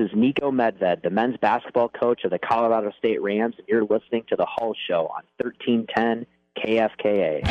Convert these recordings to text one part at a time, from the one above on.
is Niko Medved, the men's basketball coach of the Colorado State Rams, and you're listening to The Hull Show on 1310 KFKA.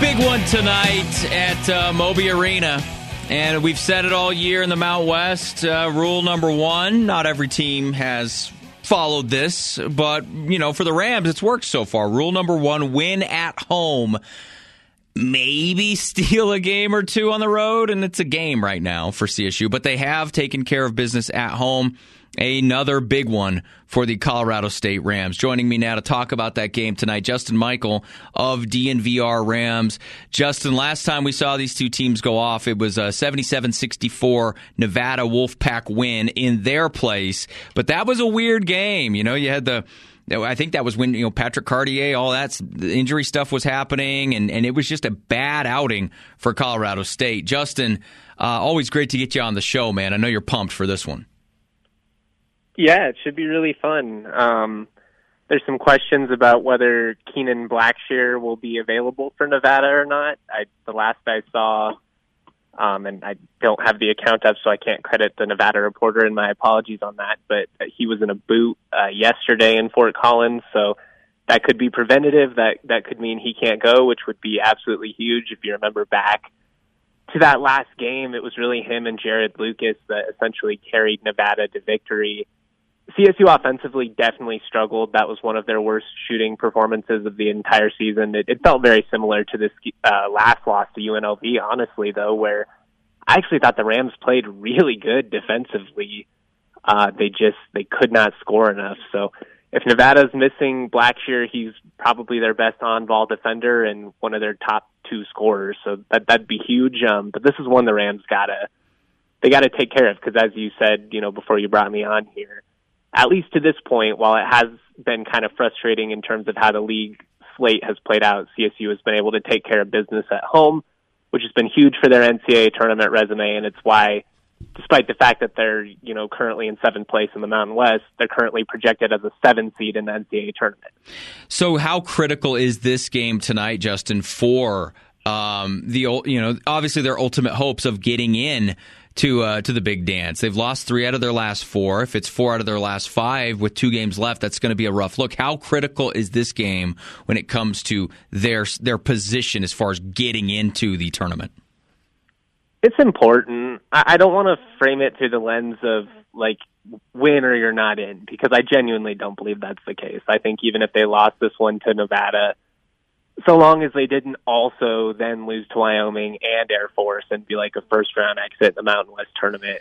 Big one tonight at uh, Moby Arena. And we've said it all year in the Mount West. Uh, rule number one not every team has followed this, but, you know, for the Rams, it's worked so far. Rule number one win at home maybe steal a game or two on the road, and it's a game right now for CSU, but they have taken care of business at home. Another big one for the Colorado State Rams. Joining me now to talk about that game tonight, Justin Michael of DNVR Rams. Justin, last time we saw these two teams go off, it was a 77 64 Nevada Wolfpack win in their place. But that was a weird game. You know, you had the I think that was when you know Patrick Cartier, all that injury stuff was happening, and, and it was just a bad outing for Colorado State. Justin, uh, always great to get you on the show, man. I know you're pumped for this one. Yeah, it should be really fun. Um, there's some questions about whether Kenan Blackshear will be available for Nevada or not. I, the last I saw, um, and I don't have the account up, so I can't credit the Nevada reporter, and my apologies on that. But he was in a boot uh, yesterday in Fort Collins, so that could be preventative. That that could mean he can't go, which would be absolutely huge. If you remember back to that last game, it was really him and Jarod Lucas that essentially carried Nevada to victory. CSU offensively definitely struggled. That was one of their worst shooting performances of the entire season. It, it felt very similar to this uh, last loss to UNLV, honestly, though, where I actually thought the Rams played really good defensively. Uh, they just they could not score enough. So if Nevada's missing Blackshear, he's probably their best on-ball defender and one of their top two scorers. So that that'd be huge. Um, but this is one the Rams gotta they gotta take care of because, as you said, you know, before you brought me on here at least to this point, while it has been kind of frustrating in terms of how the league slate has played out, CSU has been able to take care of business at home, which has been huge for their NCAA tournament resume, and it's why, despite the fact that they're you know currently in seventh place in the Mountain West, they're currently projected as a seven seed in the NCAA tournament. So, how critical is this game tonight, Justin, for um, the you know obviously their ultimate hopes of getting in to uh, to the big dance. They've lost three out of their last four. If it's four out of their last five with two games left, that's going to be a rough look. How critical is this game when it comes to their their position as far as getting into the tournament? It's important. I don't want to frame it through the lens of like win or you're not in because I genuinely don't believe that's the case. I think even if they lost this one to Nevada, so long as they didn't also then lose to Wyoming and Air Force and be like a first round exit in the Mountain West tournament,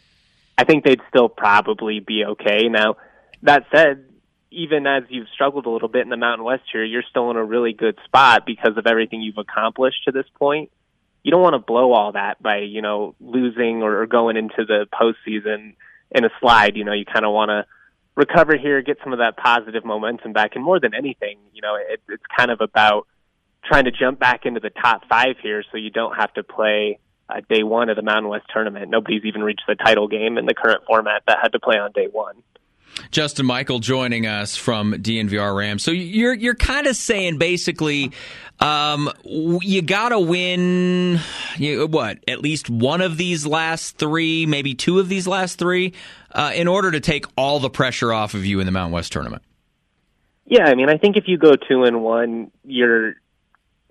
I think they'd still probably be okay. Now, that said, even as you've struggled a little bit in the Mountain West here, you're still in a really good spot because of everything you've accomplished to this point. You don't want to blow all that by, you know, losing or going into the postseason in a slide. You know, you kind of want to recover here, get some of that positive momentum back. And more than anything, you know, it, it's kind of about trying to jump back into the top five here so you don't have to play uh, day one of the Mountain West tournament. Nobody's even reached the title game in the current format that had to play on day one. Justin Michael joining us from DNVR Rams. So you're you're kind of saying basically, um, you got to win. You, what at least one of these last three, maybe two of these last three, uh, in order to take all the pressure off of you in the Mountain West tournament. Yeah, I mean, I think if you go two and one, you're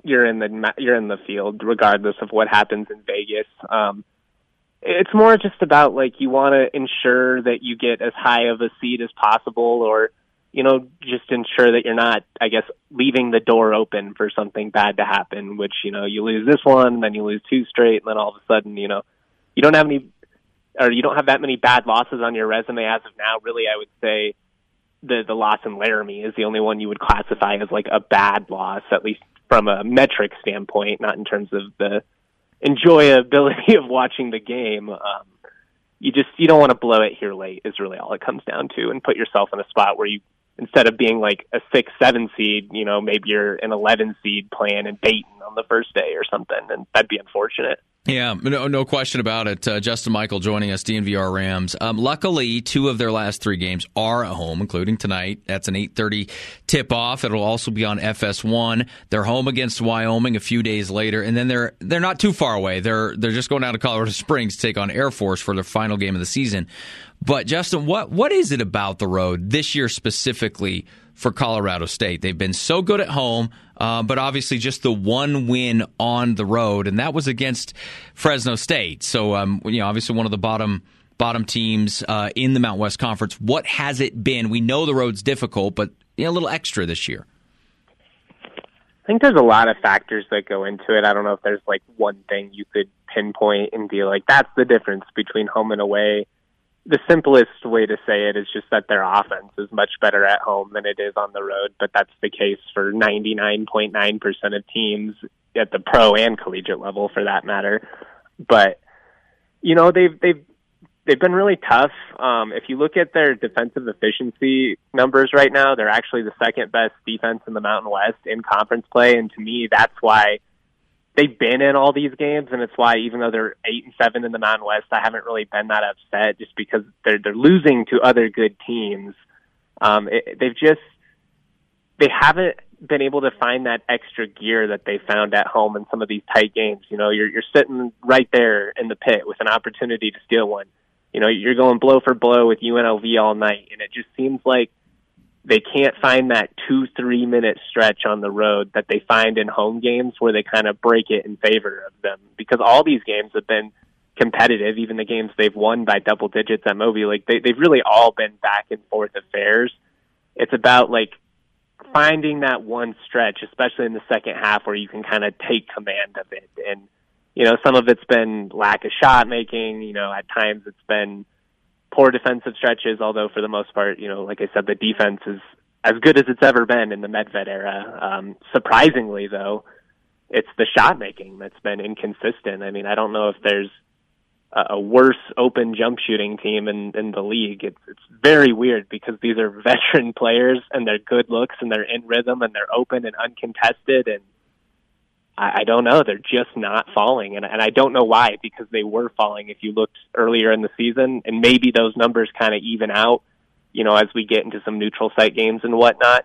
you're in the you're in the field regardless of what happens in Vegas. Um, it's more just about like you want to ensure that you get as high of a seed as possible, or you know just ensure that you're not, I guess, leaving the door open for something bad to happen. Which you know you lose this one, then you lose two straight, and then all of a sudden you know you don't have any or you don't have that many bad losses on your resume as of now. Really, I would say the the loss in Laramie is the only one you would classify as like a bad loss, at least from a metric standpoint, not in terms of the enjoyability of watching the game. Um, you just you don't want to blow it here late is really all it comes down to, and put yourself in a spot where you instead of being like a six seven seed, you know maybe you're an eleven seed playing in Dayton on the first day or something, and that'd be unfortunate. Yeah, no, no question about it. Uh, Justin Michael joining us, DNVR Rams. Um, luckily, two of their last three games are at home, including tonight. That's an 8:30 tip-off. It'll also be on FS1. They're home against Wyoming a few days later, and then they're they're not too far away. They're they're just going down to Colorado Springs to take on Air Force for their final game of the season. But Justin, what what is it about the road this year specifically for Colorado State? They've been so good at home. Uh, but obviously just the one win on the road, and that was against Fresno State. So, um, you know, obviously one of the bottom bottom teams uh, in the Mount West Conference. What has it been? We know the road's difficult, but you know, a little extra this year. I think there's a lot of factors that go into it. I don't know if there's like one thing you could pinpoint and be like, that's the difference between home and away the simplest way to say it is just that their offense is much better at home than it is on the road, but that's the case for 99.9% of teams at the pro and collegiate level for that matter. But you know, they've they've they've been really tough. Um if you look at their defensive efficiency numbers right now, they're actually the second best defense in the Mountain West in conference play and to me that's why they've been in all these games, and it's why even though they're eight and seven in the Mountain West, I haven't really been that upset just because they're they're losing to other good teams. Um, it, they've just they haven't been able to find that extra gear that they found at home in some of these tight games. You know, you're you're sitting right there in the pit with an opportunity to steal one. You know, you're going blow for blow with UNLV all night, and it just seems like they can't find that two, three minute stretch on the road that they find in home games where they kind of break it in favor of them because all these games have been competitive, even the games they've won by double digits at Moby. Like they, they've really all been back and forth affairs. It's about like finding that one stretch, especially in the second half where you can kind of take command of it. And, you know, some of it's been lack of shot making, you know, at times it's been, poor defensive stretches, although for the most part, you know, like I said, the defense is as good as it's ever been in the Medved era. Um, surprisingly, though, it's the shot making that's been inconsistent. I mean, I don't know if there's a, worse open jump shooting team in, in the league. It's it's very weird because these are veteran players and they're good looks and they're in rhythm and they're open and uncontested and I, I don't know. They're just not falling, and, and I don't know why because they were falling. If you looked earlier in the season, and maybe those numbers kind of even out, you know, as we get into some neutral site games and whatnot.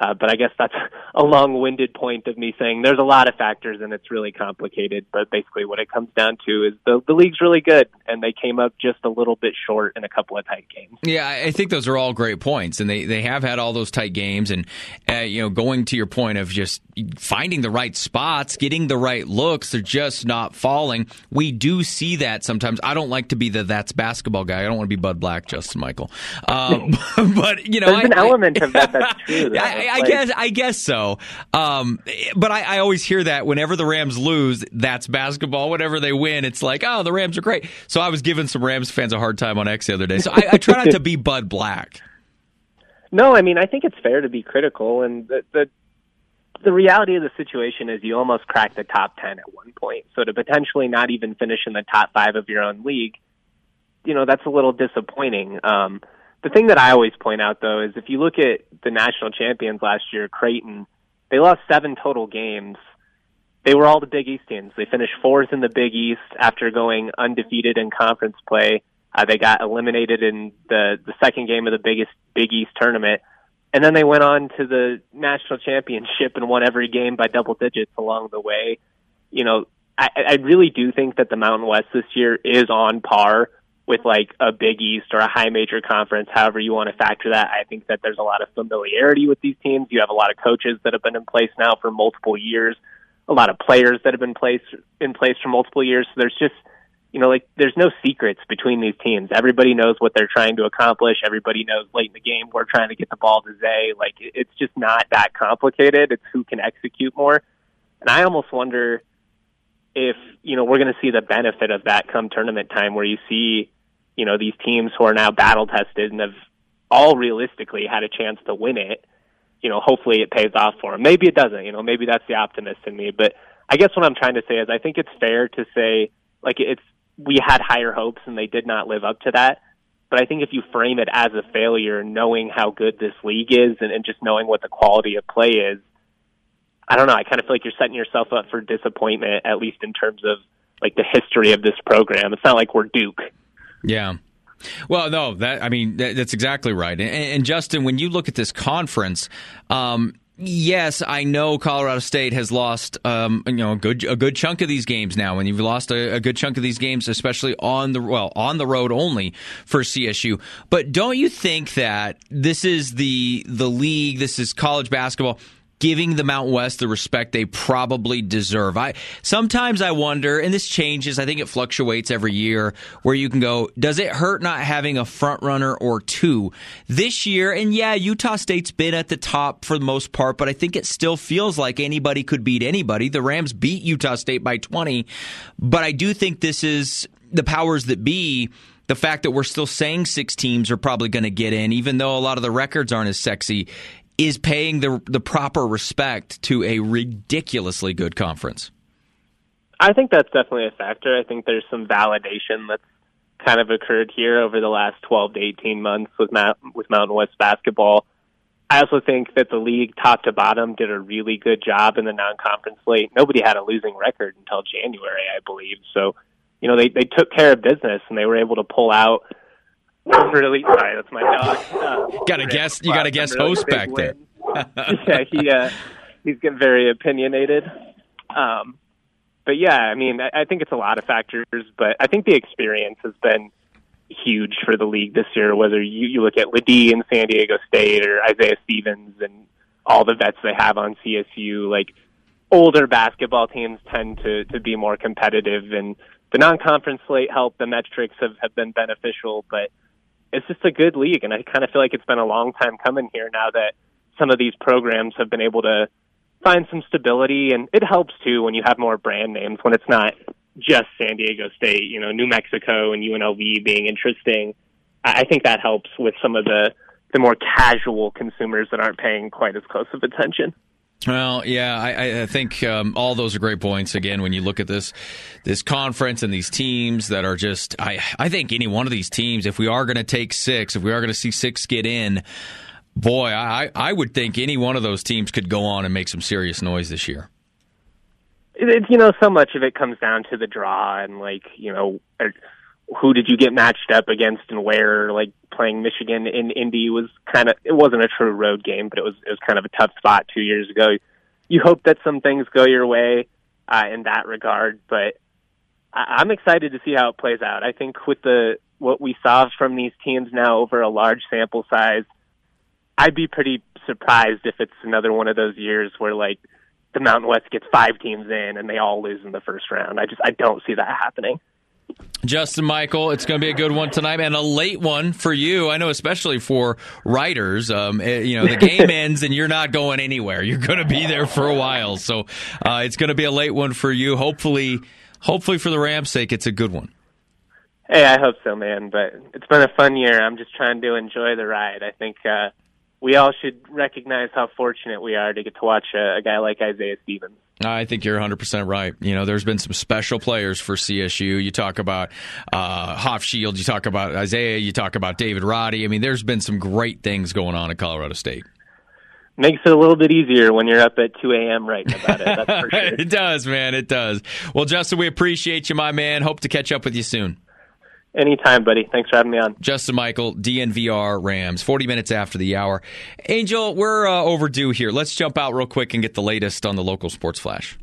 Uh, but I guess that's a long-winded point of me saying there's a lot of factors and it's really complicated. But basically, what it comes down to is the the league's really good, and they came up just a little bit short in a couple of tight games. Yeah, I think those are all great points, and they they have had all those tight games, and uh, you know, going to your point of just finding the right spots, getting the right looks, they're just not falling. We do see that sometimes. I don't like to be the that's basketball guy. I don't want to be Bud Black, Justin Michael. Um, but you know, there's I, an element of that that's true. I, I, guess I guess so. Um, but I, I, always hear that whenever the Rams lose, that's basketball. Whenever they win, it's like, oh, the Rams are great. So I was giving some Rams fans a hard time on X the other day. So I, try not to be Bud Black. No, I mean I think it's fair to be critical, and the, the the reality of the situation is you almost cracked the top 10 at one point. So to potentially not even finish in the top five of your own league, you know, that's a little disappointing. Um, the thing that I always point out though is if you look at the national champions last year, Creighton, they lost seven total games. They were all the Big East teams. They finished fourth in the Big East after going undefeated in conference play. Uh, they got eliminated in the the second game of the biggest Big East tournament, and then they went on to the national championship and won every game by double digits along the way. You know, I, I really do think that the Mountain West this year is on par with like a Big East or a high major conference, however you want to factor that. I think that there's a lot of familiarity with these teams. You have a lot of coaches that have been in place now for multiple years, a lot of players that have been placed in place for multiple years. So there's just you know, like there's no secrets between these teams. Everybody knows what they're trying to accomplish. Everybody knows late in the game we're trying to get the ball to Zay. Like it's just not that complicated. It's who can execute more. And I almost wonder if, you know, we're going to see the benefit of that come tournament time where you see you know, these teams who are now battle tested and have all realistically had a chance to win it, you know, hopefully it pays off for them. Maybe it doesn't, you know, maybe that's the optimist in me. But I guess what I'm trying to say is I think it's fair to say, like, it's, we had higher hopes and they did not live up to that. But I think if you frame it as a failure, knowing how good this league is and, and just knowing what the quality of play is, I don't know. I kind of feel like you're setting yourself up for disappointment, at least in terms of like the history of this program. It's not like we're Duke. Yeah. Well, no, that I mean that, that's exactly right. And, and, Justin, when you look at this conference, um, Yes, I know Colorado State has lost, um, you know, a good a good chunk of these games now, and you've lost a, a, good chunk of these games, especially on the well on the road only for CSU. But don't you think that this is the the league? This is college basketball giving the Mountain West the respect they probably deserve. I sometimes I wonder, and this changes. I think it fluctuates every year. Where you can go, does it hurt not having a front runner or two this year? And yeah, Utah State's been at the top for the most part, but I think it still feels like anybody could beat anybody. The Rams beat Utah State by twenty, but I do think this is the powers that be the fact that we're still saying six teams are probably going to get in, even though a lot of the records aren't as sexy, is paying the the proper respect to a ridiculously good conference. I think that's definitely a factor. I think there's some validation that's kind of occurred here over the last 12 to 18 months with Mount, with Mountain West basketball. I also think that the league, top to bottom, did a really good job in the non-conference slate. Nobody had a losing record until January, I believe. So, you know, they they took care of business and they were able to pull out really sorry. That's my dog. Uh, got a guest. You got a guest host back there. yeah, he uh, he's getting very opinionated. Um, but yeah, I mean, I, I think it's a lot of factors, but I think the experience has been huge for the league this year. Whether you, you look at LeDee in San Diego State or Isaiah Stevens and all the vets they have on CSU, like older basketball teams tend to to be more competitive, and the non-conference slate help. The metrics have have been beneficial, but it's just a good league, and I kind of feel like it's been a long time coming here now that some of these programs have been able to find some stability, and it helps too when you have more brand names when it's not just San Diego State, you know, New Mexico and UNLV being interesting. I think that helps with some of the the more casual consumers that aren't paying quite as close of attention. Well, yeah, I, I think um, all those are great points. Again, when you look at this this conference and these teams that are just, I I think any one of these teams, if we are going to take six, if we are going to see six get in, boy, I I would think any one of those teams could go on and make some serious noise this year. It's you know, so much of it comes down to the draw and like you know who did you get matched up against and where? Like playing Michigan in Indy was kind of it wasn't a true road game, but it was it was kind of a tough spot two years ago. You hope that some things go your way uh, in that regard, but I- I'm excited to see how it plays out. I think with the what we saw from these teams now over a large sample size, I'd be pretty surprised if it's another one of those years where like the Mountain West gets five teams in and they all lose in the first round. I just I don't see that happening. Justin Michael, it's going to be a good one tonight and a late one for you. I know, especially for writers. Um, eh, you know, the game ends and you're not going anywhere. You're going to be there for a while, so uh, it's going to be a late one for you. Hopefully, hopefully for the Rams' sake, it's a good one. Hey, I hope so, man. But it's been a fun year. I'm just trying to enjoy the ride. I think uh, we all should recognize how fortunate we are to get to watch a, a guy like Isaiah Stevens. I think you're 100% right. You know, there's been some special players for CSU. You talk about uh, Hofschild, you talk about Isaiah, you talk about David Roddy. I mean, there's been some great things going on at Colorado State. Makes it a little bit easier when you're up at 2 a.m. writing about it. That's for sure. it does, man. It does. Well, Justin, we appreciate you, my man. Hope to catch up with you soon. Anytime, buddy. Thanks for having me on. Justin Michael, DNVR Rams, 40 minutes after the hour. Angel, we're uh, overdue here. Let's jump out real quick and get the latest on the local sports flash.